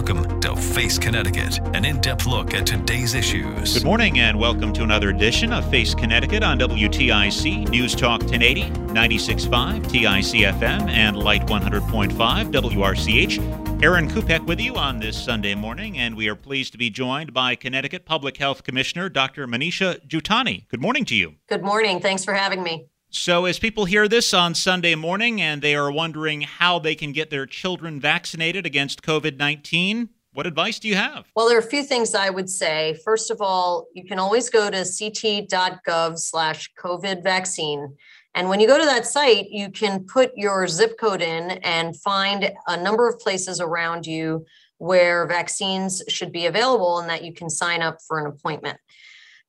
Welcome to Face Connecticut, an in depth look at today's issues. Good morning and welcome to another edition of Face Connecticut on WTIC News Talk 1080, 96.5 TIC FM, and Light 100.5 WRCH. Aaron Kupec with you on this Sunday morning, and we are pleased to be joined by Connecticut Public Health Commissioner Dr. Manisha Juthani. Good morning to you. Good morning. Thanks for having me. So, as people hear this on Sunday morning and they are wondering how they can get their children vaccinated against COVID 19, what advice do you have? Well, there are a few things I would say. First of all, you can always go to ct.gov slash COVID vaccine. And when you go to that site, you can put your zip code in and find a number of places around you where vaccines should be available and that you can sign up for an appointment.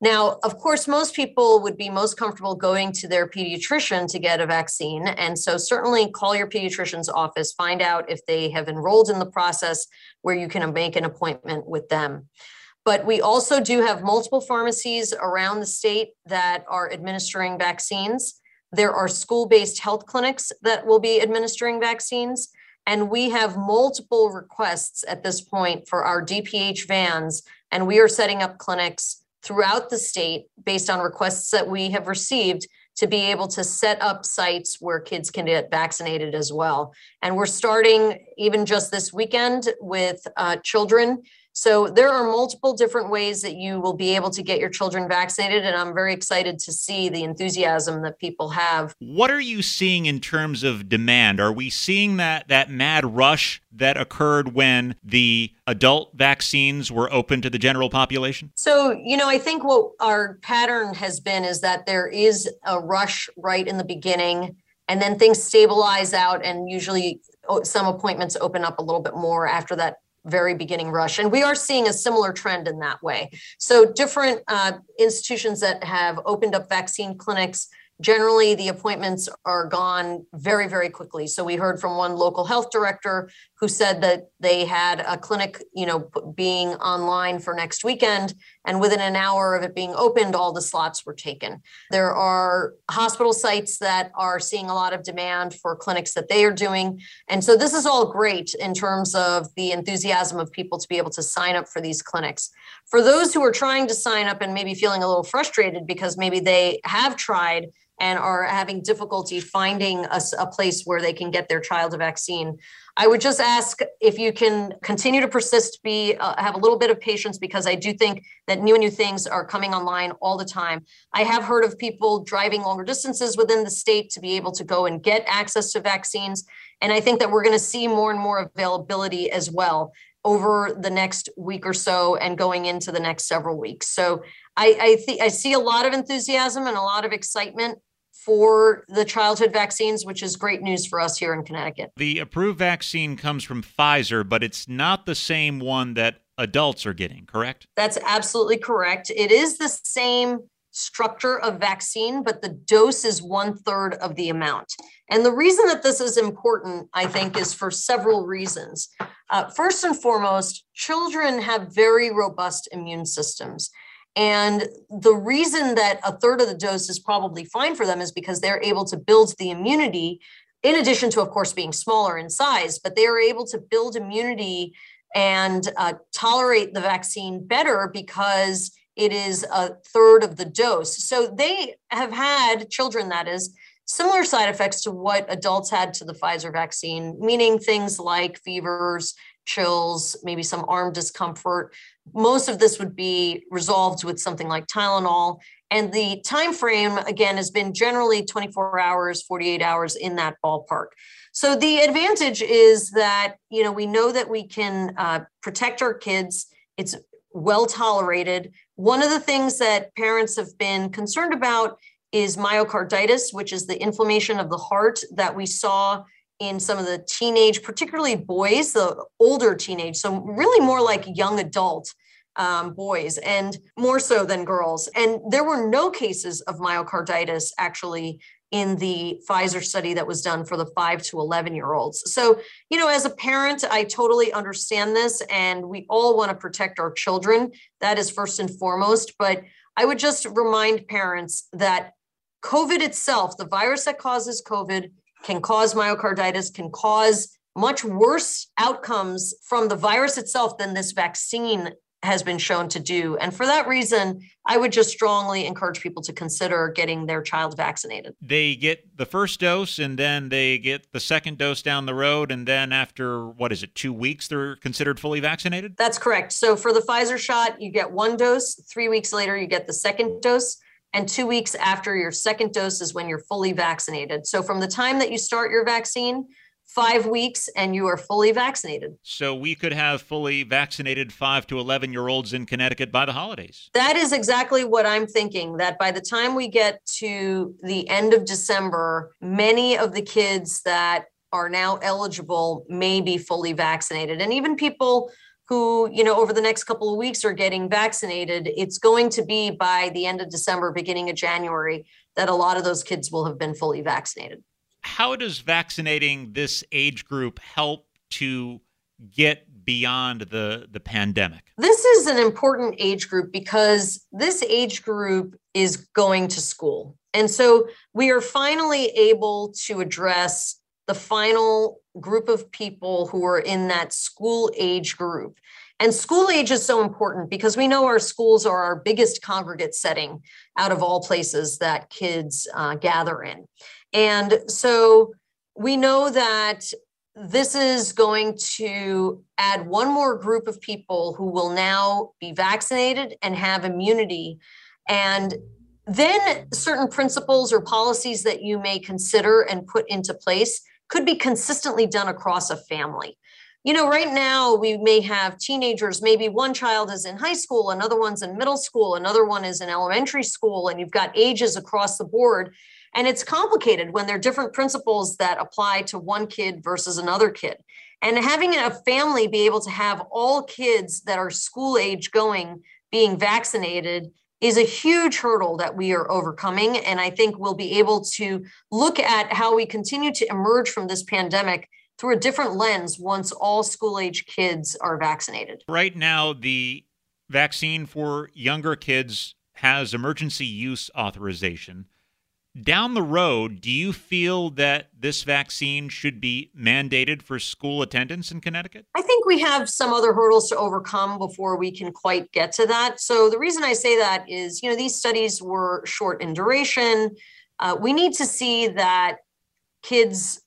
Now, of course, most people would be most comfortable going to their pediatrician to get a vaccine. And so, certainly call your pediatrician's office, find out if they have enrolled in the process where you can make an appointment with them. But we also do have multiple pharmacies around the state that are administering vaccines. There are school based health clinics that will be administering vaccines. And we have multiple requests at this point for our DPH vans, and we are setting up clinics throughout the state based on requests that we have received to be able to set up sites where kids can get vaccinated as well. And we're starting even just this weekend with uh, children so there are multiple different ways that you will be able to get your children vaccinated. And I'm very excited to see the enthusiasm that people have. What are you seeing in terms of demand? Are we seeing that, that mad rush that occurred when the adult vaccines were open to the general population? So, you know, I think what our pattern has been is that there is a rush right in the beginning and then things stabilize out and usually oh, some appointments open up a little bit more after that very beginning rush. And we are seeing a similar trend in that way. So, different uh, institutions that have opened up vaccine clinics generally the appointments are gone very very quickly so we heard from one local health director who said that they had a clinic you know being online for next weekend and within an hour of it being opened all the slots were taken. There are hospital sites that are seeing a lot of demand for clinics that they are doing and so this is all great in terms of the enthusiasm of people to be able to sign up for these clinics. For those who are trying to sign up and maybe feeling a little frustrated because maybe they have tried and are having difficulty finding a, a, place where they can get their child a vaccine. I would just ask if you can continue to persist, be uh, have a little bit of patience because I do think that new and new things are coming online all the time. I have heard of people driving longer distances within the state to be able to go and get access to vaccines, and I think that we're going to see more and more availability as well over the next week or so and going into the next several weeks. So I I, th- I see a lot of enthusiasm and a lot of excitement for the childhood vaccines, which is great news for us here in Connecticut. The approved vaccine comes from Pfizer, but it's not the same one that adults are getting, correct? That's absolutely correct. It is the same structure of vaccine, but the dose is one third of the amount. And the reason that this is important, I think, is for several reasons. Uh, first and foremost, children have very robust immune systems. And the reason that a third of the dose is probably fine for them is because they're able to build the immunity, in addition to, of course, being smaller in size, but they are able to build immunity and uh, tolerate the vaccine better because it is a third of the dose. So they have had children, that is, similar side effects to what adults had to the Pfizer vaccine, meaning things like fevers, chills, maybe some arm discomfort. Most of this would be resolved with something like Tylenol. And the time frame, again, has been generally 24 hours, 48 hours in that ballpark. So the advantage is that, you know, we know that we can uh, protect our kids. It's well tolerated. One of the things that parents have been concerned about is myocarditis, which is the inflammation of the heart that we saw in some of the teenage, particularly boys, the older teenage, so really more like young adult um, boys and more so than girls. And there were no cases of myocarditis actually in the Pfizer study that was done for the five to 11 year olds. So, you know, as a parent, I totally understand this, and we all want to protect our children. That is first and foremost. But I would just remind parents that COVID itself, the virus that causes COVID, can cause myocarditis, can cause much worse outcomes from the virus itself than this vaccine has been shown to do. And for that reason, I would just strongly encourage people to consider getting their child vaccinated. They get the first dose and then they get the second dose down the road. And then after, what is it, two weeks, they're considered fully vaccinated? That's correct. So for the Pfizer shot, you get one dose. Three weeks later, you get the second dose. And two weeks after your second dose is when you're fully vaccinated. So from the time that you start your vaccine, five weeks and you are fully vaccinated. So we could have fully vaccinated five to 11 year olds in Connecticut by the holidays. That is exactly what I'm thinking. That by the time we get to the end of December, many of the kids that are now eligible may be fully vaccinated. And even people who, you know, over the next couple of weeks are getting vaccinated, it's going to be by the end of December, beginning of January, that a lot of those kids will have been fully vaccinated how does vaccinating this age group help to get beyond the the pandemic? This is an important age group because this age group is going to school. And so we are finally able to address the final group of people who are in that school age group. And school age is so important because we know our schools are our biggest congregate setting out of all places that kids uh, gather in. And so we know that this is going to add one more group of people who will now be vaccinated and have immunity. And then certain principles or policies that you may consider and put into place could be consistently done across a family. You know, right now we may have teenagers, maybe one child is in high school, another one's in middle school, another one is in elementary school, and you've got ages across the board. And it's complicated when there are different principles that apply to one kid versus another kid. And having a family be able to have all kids that are school age going being vaccinated is a huge hurdle that we are overcoming. And I think we'll be able to look at how we continue to emerge from this pandemic through a different lens once all school age kids are vaccinated. Right now, the vaccine for younger kids has emergency use authorization. Down the road, do you feel that this vaccine should be mandated for school attendance in Connecticut? I think we have some other hurdles to overcome before we can quite get to that. So, the reason I say that is, you know, these studies were short in duration. Uh, we need to see that kids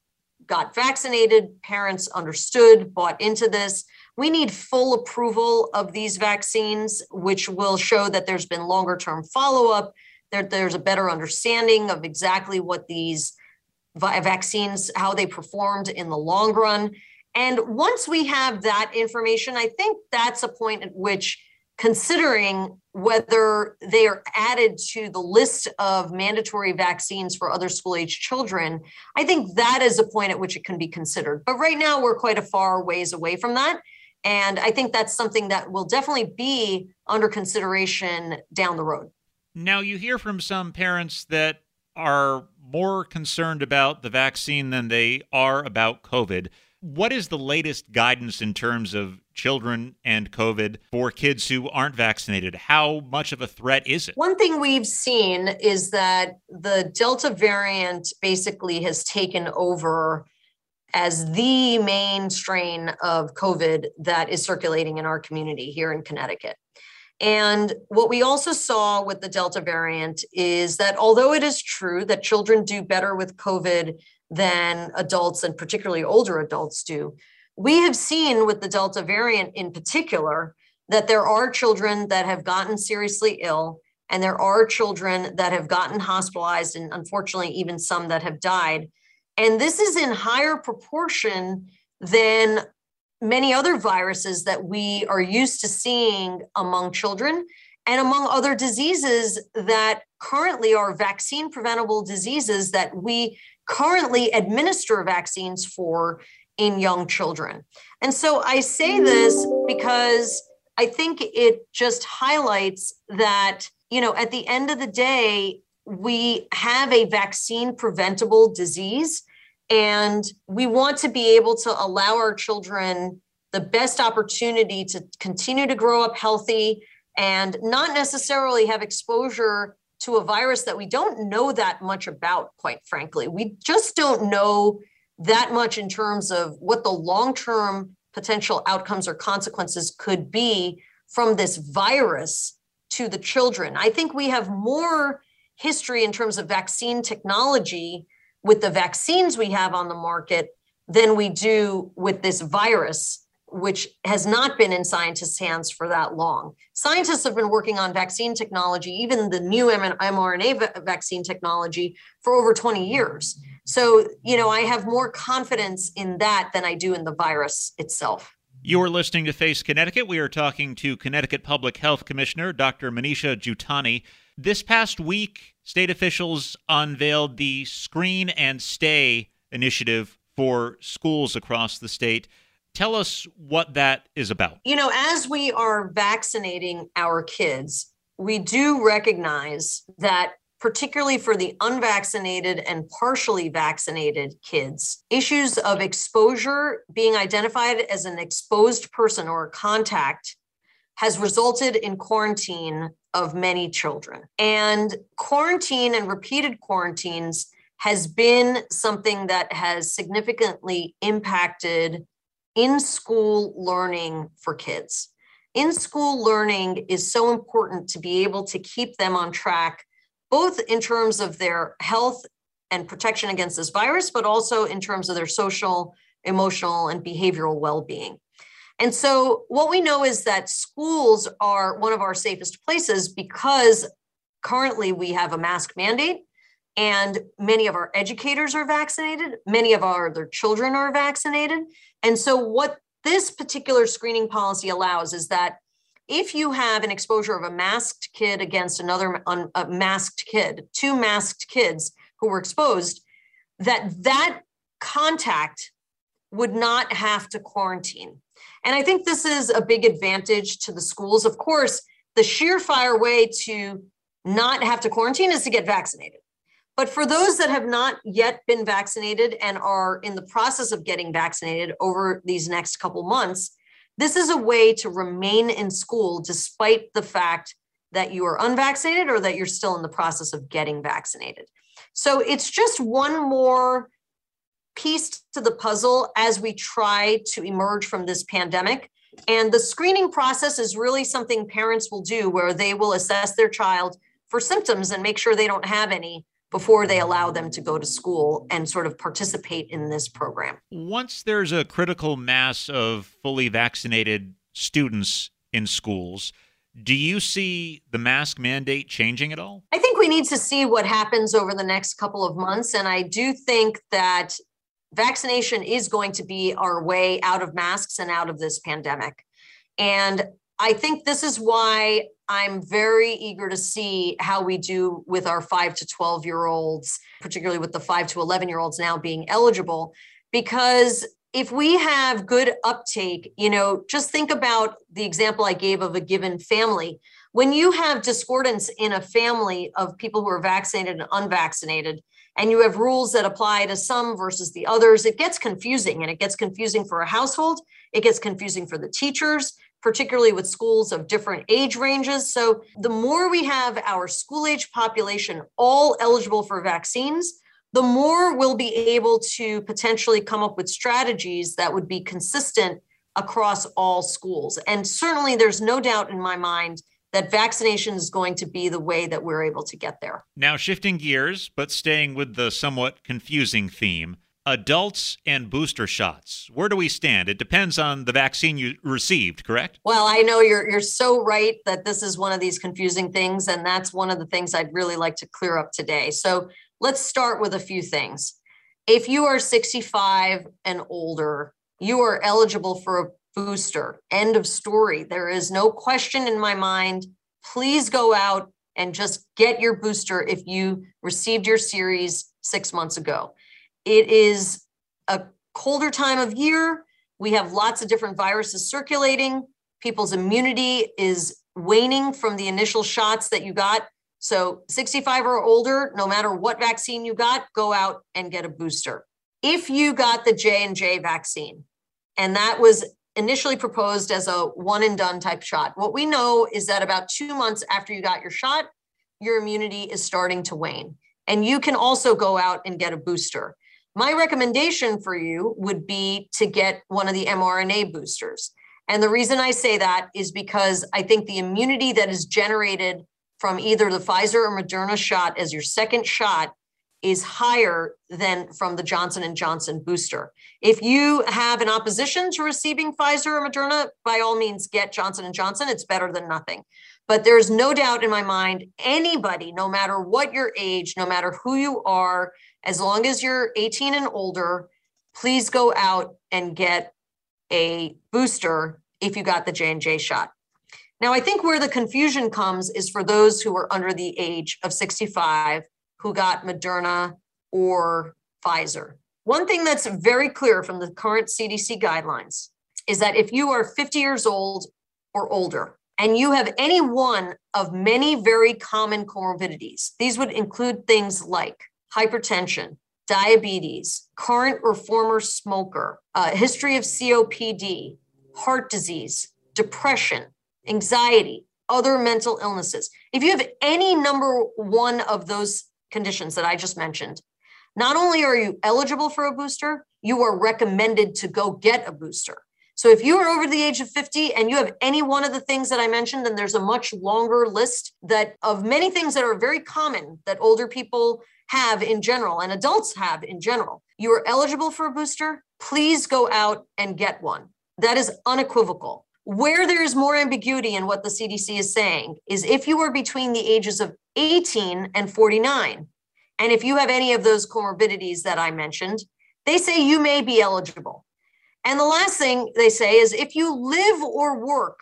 got vaccinated, parents understood, bought into this. We need full approval of these vaccines, which will show that there's been longer term follow up there, there's a better understanding of exactly what these vaccines, how they performed in the long run. And once we have that information, I think that's a point at which considering whether they are added to the list of mandatory vaccines for other school age children, I think that is a point at which it can be considered. But right now, we're quite a far ways away from that. And I think that's something that will definitely be under consideration down the road. Now, you hear from some parents that are more concerned about the vaccine than they are about COVID. What is the latest guidance in terms of children and COVID for kids who aren't vaccinated? How much of a threat is it? One thing we've seen is that the Delta variant basically has taken over as the main strain of COVID that is circulating in our community here in Connecticut. And what we also saw with the Delta variant is that although it is true that children do better with COVID than adults and particularly older adults do, we have seen with the Delta variant in particular that there are children that have gotten seriously ill and there are children that have gotten hospitalized and unfortunately even some that have died. And this is in higher proportion than many other viruses that we are used to seeing among children and among other diseases that currently are vaccine preventable diseases that we currently administer vaccines for in young children. And so I say this because I think it just highlights that, you know, at the end of the day, we have a vaccine preventable disease and we want to be able to allow our children the best opportunity to continue to grow up healthy and not necessarily have exposure to a virus that we don't know that much about, quite frankly. We just don't know that much in terms of what the long term potential outcomes or consequences could be from this virus to the children. I think we have more history in terms of vaccine technology with the vaccines we have on the market than we do with this virus, which has not been in scientists' hands for that long. Scientists have been working on vaccine technology, even the new mRNA vaccine technology, for over 20 years. So, you know, I have more confidence in that than I do in the virus itself. You're listening to Face Connecticut. We are talking to Connecticut Public Health Commissioner Dr. Manisha Juthani. This past week, state officials unveiled the Screen and Stay initiative for schools across the state. Tell us what that is about. You know, as we are vaccinating our kids, we do recognize that particularly for the unvaccinated and partially vaccinated kids. Issues of exposure being identified as an exposed person or a contact has resulted in quarantine of many children. And quarantine and repeated quarantines has been something that has significantly impacted in school learning for kids. In school learning is so important to be able to keep them on track, both in terms of their health and protection against this virus, but also in terms of their social, emotional, and behavioral well being. And so, what we know is that schools are one of our safest places because currently we have a mask mandate and many of our educators are vaccinated, many of our their children are vaccinated. And so, what this particular screening policy allows is that if you have an exposure of a masked kid against another un, masked kid, two masked kids who were exposed, that that contact would not have to quarantine. And I think this is a big advantage to the schools. Of course, the surefire way to not have to quarantine is to get vaccinated. But for those that have not yet been vaccinated and are in the process of getting vaccinated over these next couple months, this is a way to remain in school despite the fact that you are unvaccinated or that you're still in the process of getting vaccinated. So it's just one more piece to the puzzle as we try to emerge from this pandemic. And the screening process is really something parents will do where they will assess their child for symptoms and make sure they don't have any before they allow them to go to school and sort of participate in this program. Once there's a critical mass of fully vaccinated students in schools, do you see the mask mandate changing at all? I think we need to see what happens over the next couple of months. And I do think that vaccination is going to be our way out of masks and out of this pandemic. And I think this is why I'm very eager to see how we do with our five to 12 year olds, particularly with the five to 11 year olds now being eligible. Because if we have good uptake, you know, just think about the example I gave of a given family. When you have discordance in a family of people who are vaccinated and unvaccinated, and you have rules that apply to some versus the others, it gets confusing and it gets confusing for a household. It gets confusing for the teachers, particularly with schools of different age ranges. So the more we have our school age population all eligible for vaccines, the more we'll be able to potentially come up with strategies that would be consistent across all schools. And certainly there's no doubt in my mind that vaccination is going to be the way that we're able to get there. Now, shifting gears, but staying with the somewhat confusing theme adults and booster shots. Where do we stand? It depends on the vaccine you received, correct? Well, I know you're you're so right that this is one of these confusing things and that's one of the things I'd really like to clear up today. So, let's start with a few things. If you are 65 and older, you are eligible for a booster. End of story. There is no question in my mind. Please go out and just get your booster if you received your series 6 months ago. It is a colder time of year. We have lots of different viruses circulating. People's immunity is waning from the initial shots that you got. So 65 or older, no matter what vaccine you got, go out and get a booster. If you got the J&J vaccine, and that was initially proposed as a one and done type shot, what we know is that about 2 months after you got your shot, your immunity is starting to wane. And you can also go out and get a booster. My recommendation for you would be to get one of the mRNA boosters. And the reason I say that is because I think the immunity that is generated from either the Pfizer or Moderna shot as your second shot is higher than from the Johnson and Johnson booster. If you have an opposition to receiving Pfizer or Moderna, by all means get Johnson and Johnson. It's better than nothing. But there's no doubt in my mind anybody, no matter what your age, no matter who you are, as long as you're 18 and older, please go out and get a booster if you got the J&J shot. Now, I think where the confusion comes is for those who are under the age of 65 who got Moderna or Pfizer. One thing that's very clear from the current CDC guidelines is that if you are 50 years old or older and you have any one of many very common comorbidities, these would include things like hypertension, diabetes, current or former smoker, uh, history of COPD, heart disease, depression, anxiety, other mental illnesses. If you have any number one of those conditions that I just mentioned, not only are you eligible for a booster, you are recommended to go get a booster. So if you are over the age of 50 and you have any one of the things that I mentioned, then there's a much longer list that of many things that are very common that older people have in general and adults have in general. You are eligible for a booster, please go out and get one. That is unequivocal. Where there is more ambiguity in what the CDC is saying is if you are between the ages of 18 and 49, and if you have any of those comorbidities that I mentioned, they say you may be eligible. And the last thing they say is if you live or work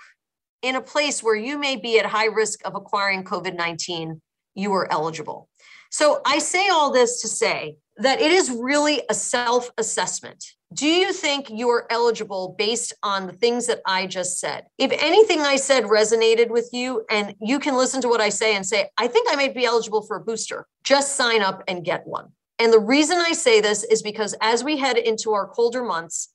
in a place where you may be at high risk of acquiring COVID 19, you are eligible. So I say all this to say that it is really a self assessment. Do you think you're eligible based on the things that I just said? If anything I said resonated with you, and you can listen to what I say and say, I think I might be eligible for a booster, just sign up and get one. And the reason I say this is because as we head into our colder months,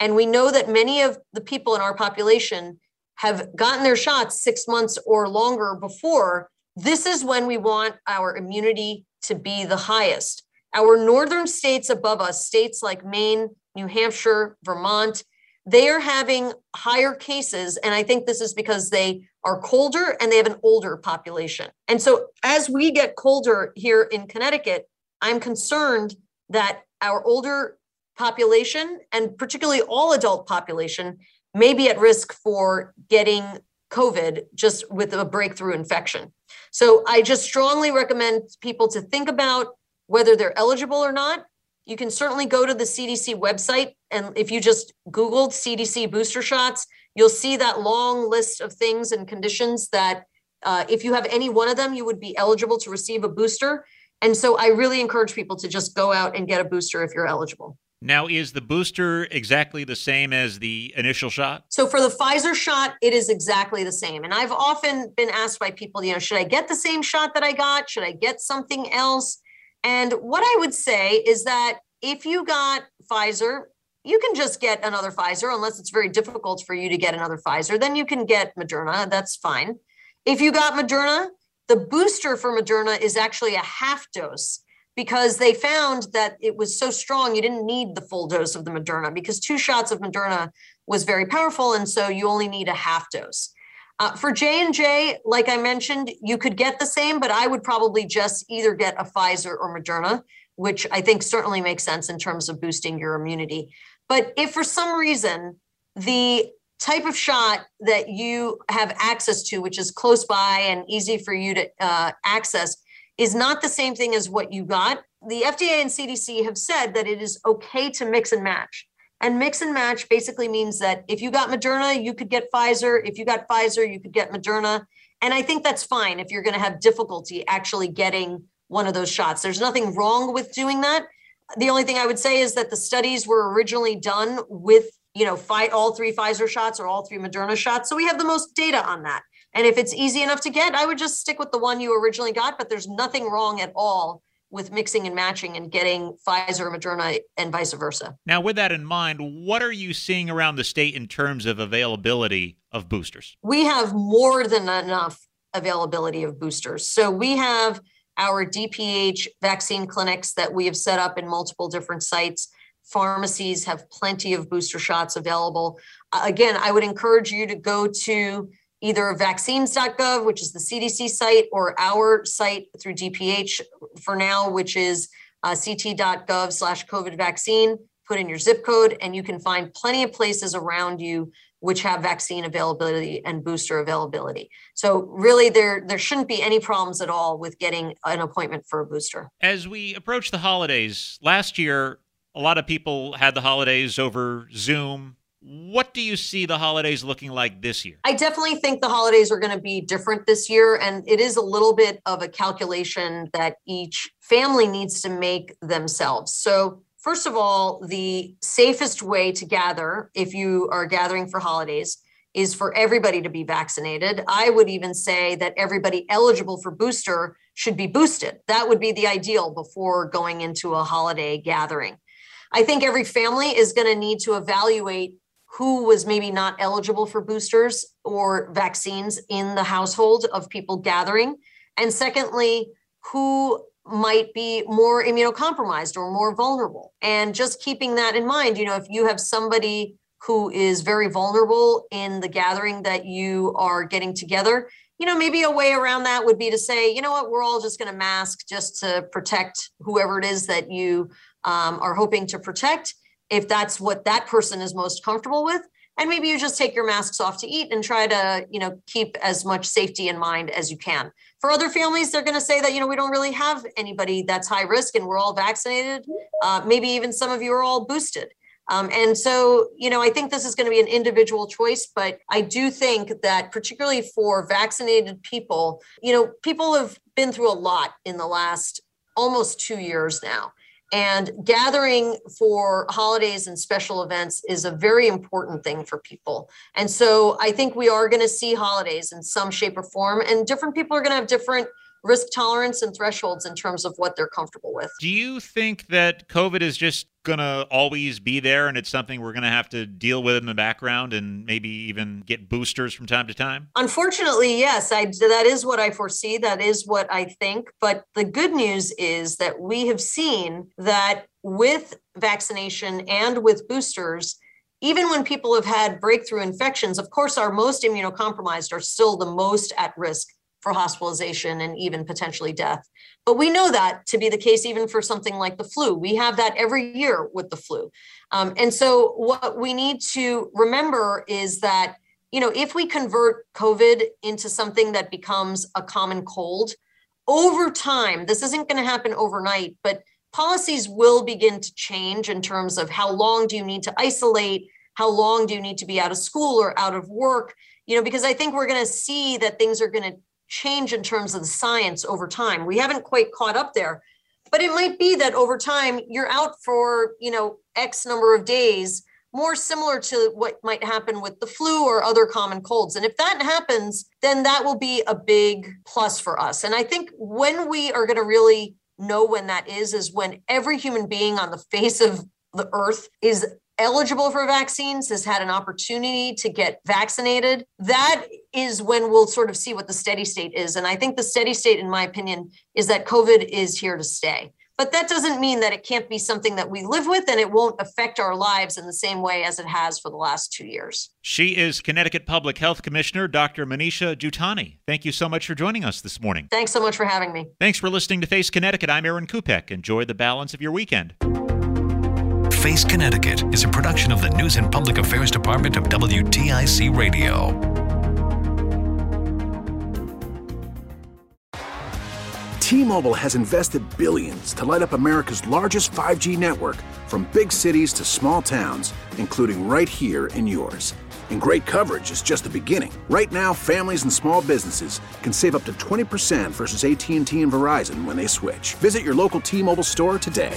and we know that many of the people in our population have gotten their shots six months or longer before, this is when we want our immunity to be the highest. Our northern states above us, states like Maine, New Hampshire, Vermont, they are having higher cases. And I think this is because they are colder and they have an older population. And so as we get colder here in Connecticut, I'm concerned that our older population and particularly all adult population may be at risk for getting COVID just with a breakthrough infection. So I just strongly recommend people to think about whether they're eligible or not. You can certainly go to the CDC website, and if you just Googled CDC booster shots, you'll see that long list of things and conditions that, uh, if you have any one of them, you would be eligible to receive a booster. And so I really encourage people to just go out and get a booster if you're eligible. Now, is the booster exactly the same as the initial shot? So, for the Pfizer shot, it is exactly the same. And I've often been asked by people, you know, should I get the same shot that I got? Should I get something else? And what I would say is that if you got Pfizer, you can just get another Pfizer unless it's very difficult for you to get another Pfizer. Then you can get Moderna. That's fine. If you got Moderna, the booster for Moderna is actually a half dose because they found that it was so strong you didn't need the full dose of the Moderna because two shots of Moderna was very powerful and so you only need a half dose. Uh, for J and J, like I mentioned, you could get the same, but I would probably just either get a Pfizer or Moderna, which I think certainly makes sense in terms of boosting your immunity. But if for some reason the type of shot that you have access to, which is close by and easy for you to uh, access, is not the same thing as what you got, the FDA and CDC have said that it is okay to mix and match. And mix and match basically means that if you got Moderna, you could get Pfizer. If you got Pfizer, you could get Moderna. And I think that's fine if you're going to have difficulty actually getting one of those shots. There's nothing wrong with doing that. The only thing I would say is that the studies were originally done with, you know, fight all three Pfizer shots or all three Moderna shots. So we have the most data on that. And if it's easy enough to get, I would just stick with the one you originally got, but there's nothing wrong at all with mixing and matching and getting Pfizer, Moderna, and vice versa. Now, with that in mind, what are you seeing around the state in terms of availability of boosters? We have more than enough availability of boosters. So we have our DPH vaccine clinics that we have set up in multiple different sites. Pharmacies have plenty of booster shots available. Again, I would encourage you to go to either vaccines.gov, which is the CDC site, or our site through DPH for now, which is uh, ct.gov slash COVID vaccine. Put in your zip code, and you can find plenty of places around you which have vaccine availability and booster availability. So really there there shouldn't be any problems at all with getting an appointment for a booster. As we approach the holidays, last year a lot of people had the holidays over Zoom what do you see the holidays looking like this year? I definitely think the holidays are going to be different this year. And it is a little bit of a calculation that each family needs to make themselves. So, first of all, the safest way to gather, if you are gathering for holidays, is for everybody to be vaccinated. I would even say that everybody eligible for booster should be boosted. That would be the ideal before going into a holiday gathering. I think every family is going to need to evaluate who was maybe not eligible for boosters or vaccines in the household of people gathering. And secondly, who might be more immunocompromised or more vulnerable. And just keeping that in mind, you know, if you have somebody who is very vulnerable in the gathering that you are getting together, you know, maybe a way around that would be to say, you know what, we're all just going to mask just to protect whoever it is that you um, are hoping to protect if that's what that person is most comfortable with and maybe you just take your masks off to eat and try to you know keep as much safety in mind as you can. For other families they're going to say that you know we don't really have anybody that's high risk and we're all vaccinated. Uh, maybe even some of you are all boosted. Um, and so you know i think this is going to be an individual choice but i do think that particularly for vaccinated people you know people have been through a lot in the last almost two years now and gathering for holidays and special events is a very important thing for people. And so I think we are going to see holidays in some shape or form, and different people are going to have different risk tolerance and thresholds in terms of what they're comfortable with. Do you think that COVID is just going to always be there and it's something we're going to have to deal with in the background and maybe even get boosters from time to time? Unfortunately, yes. I, that is what I foresee. That is what I think. But the good news is that we have seen that with vaccination and with boosters, even when people have had breakthrough infections, of course, our most immunocompromised are still the most at risk for hospitalization and even potentially death. But we know that to be the case even for something like the flu. We have that every year with the flu. Um, and so, what we need to remember is that, you know, if we convert COVID into something that becomes a common cold, over time, this isn't going to happen overnight, but policies will begin to change in terms of how long do you need to isolate? How long do you need to be out of school or out of work? You know, because I think we're going to see that things are going to change in terms of the science over time. We haven't quite caught up there, but it might be that over time you're out for, you know, X number of days, more similar to what might happen with the flu or other common colds. And if that happens, then that will be a big plus for us. And I think when we are going to really know when that is, is when every human being on the face of the earth is eligible for vaccines, has had an opportunity to get vaccinated, that is when we'll sort of see what the steady state is. And I think the steady state, in my opinion, is that COVID is here to stay. but that doesn't mean that it can't be something that we live with and it won't affect our lives in the same way as it has for the last two years. She is Connecticut Public Health Commissioner Dr. Manisha Juthani. Thank you so much for joining us this morning. Thanks so much for having me. Thanks for listening to Face Connecticut. I'm Aaron Kupec. Enjoy the balance of your weekend. Face Connecticut is a production of the News and Public Affairs Department of WTIC Radio. T-Mobile has invested billions to light up America's largest 5G network from big cities to small towns, including right here in yours. And great coverage is just the beginning. Right now, families and small businesses can save up to 20% versus AT&T and Verizon when they switch. Visit your local T-Mobile store today.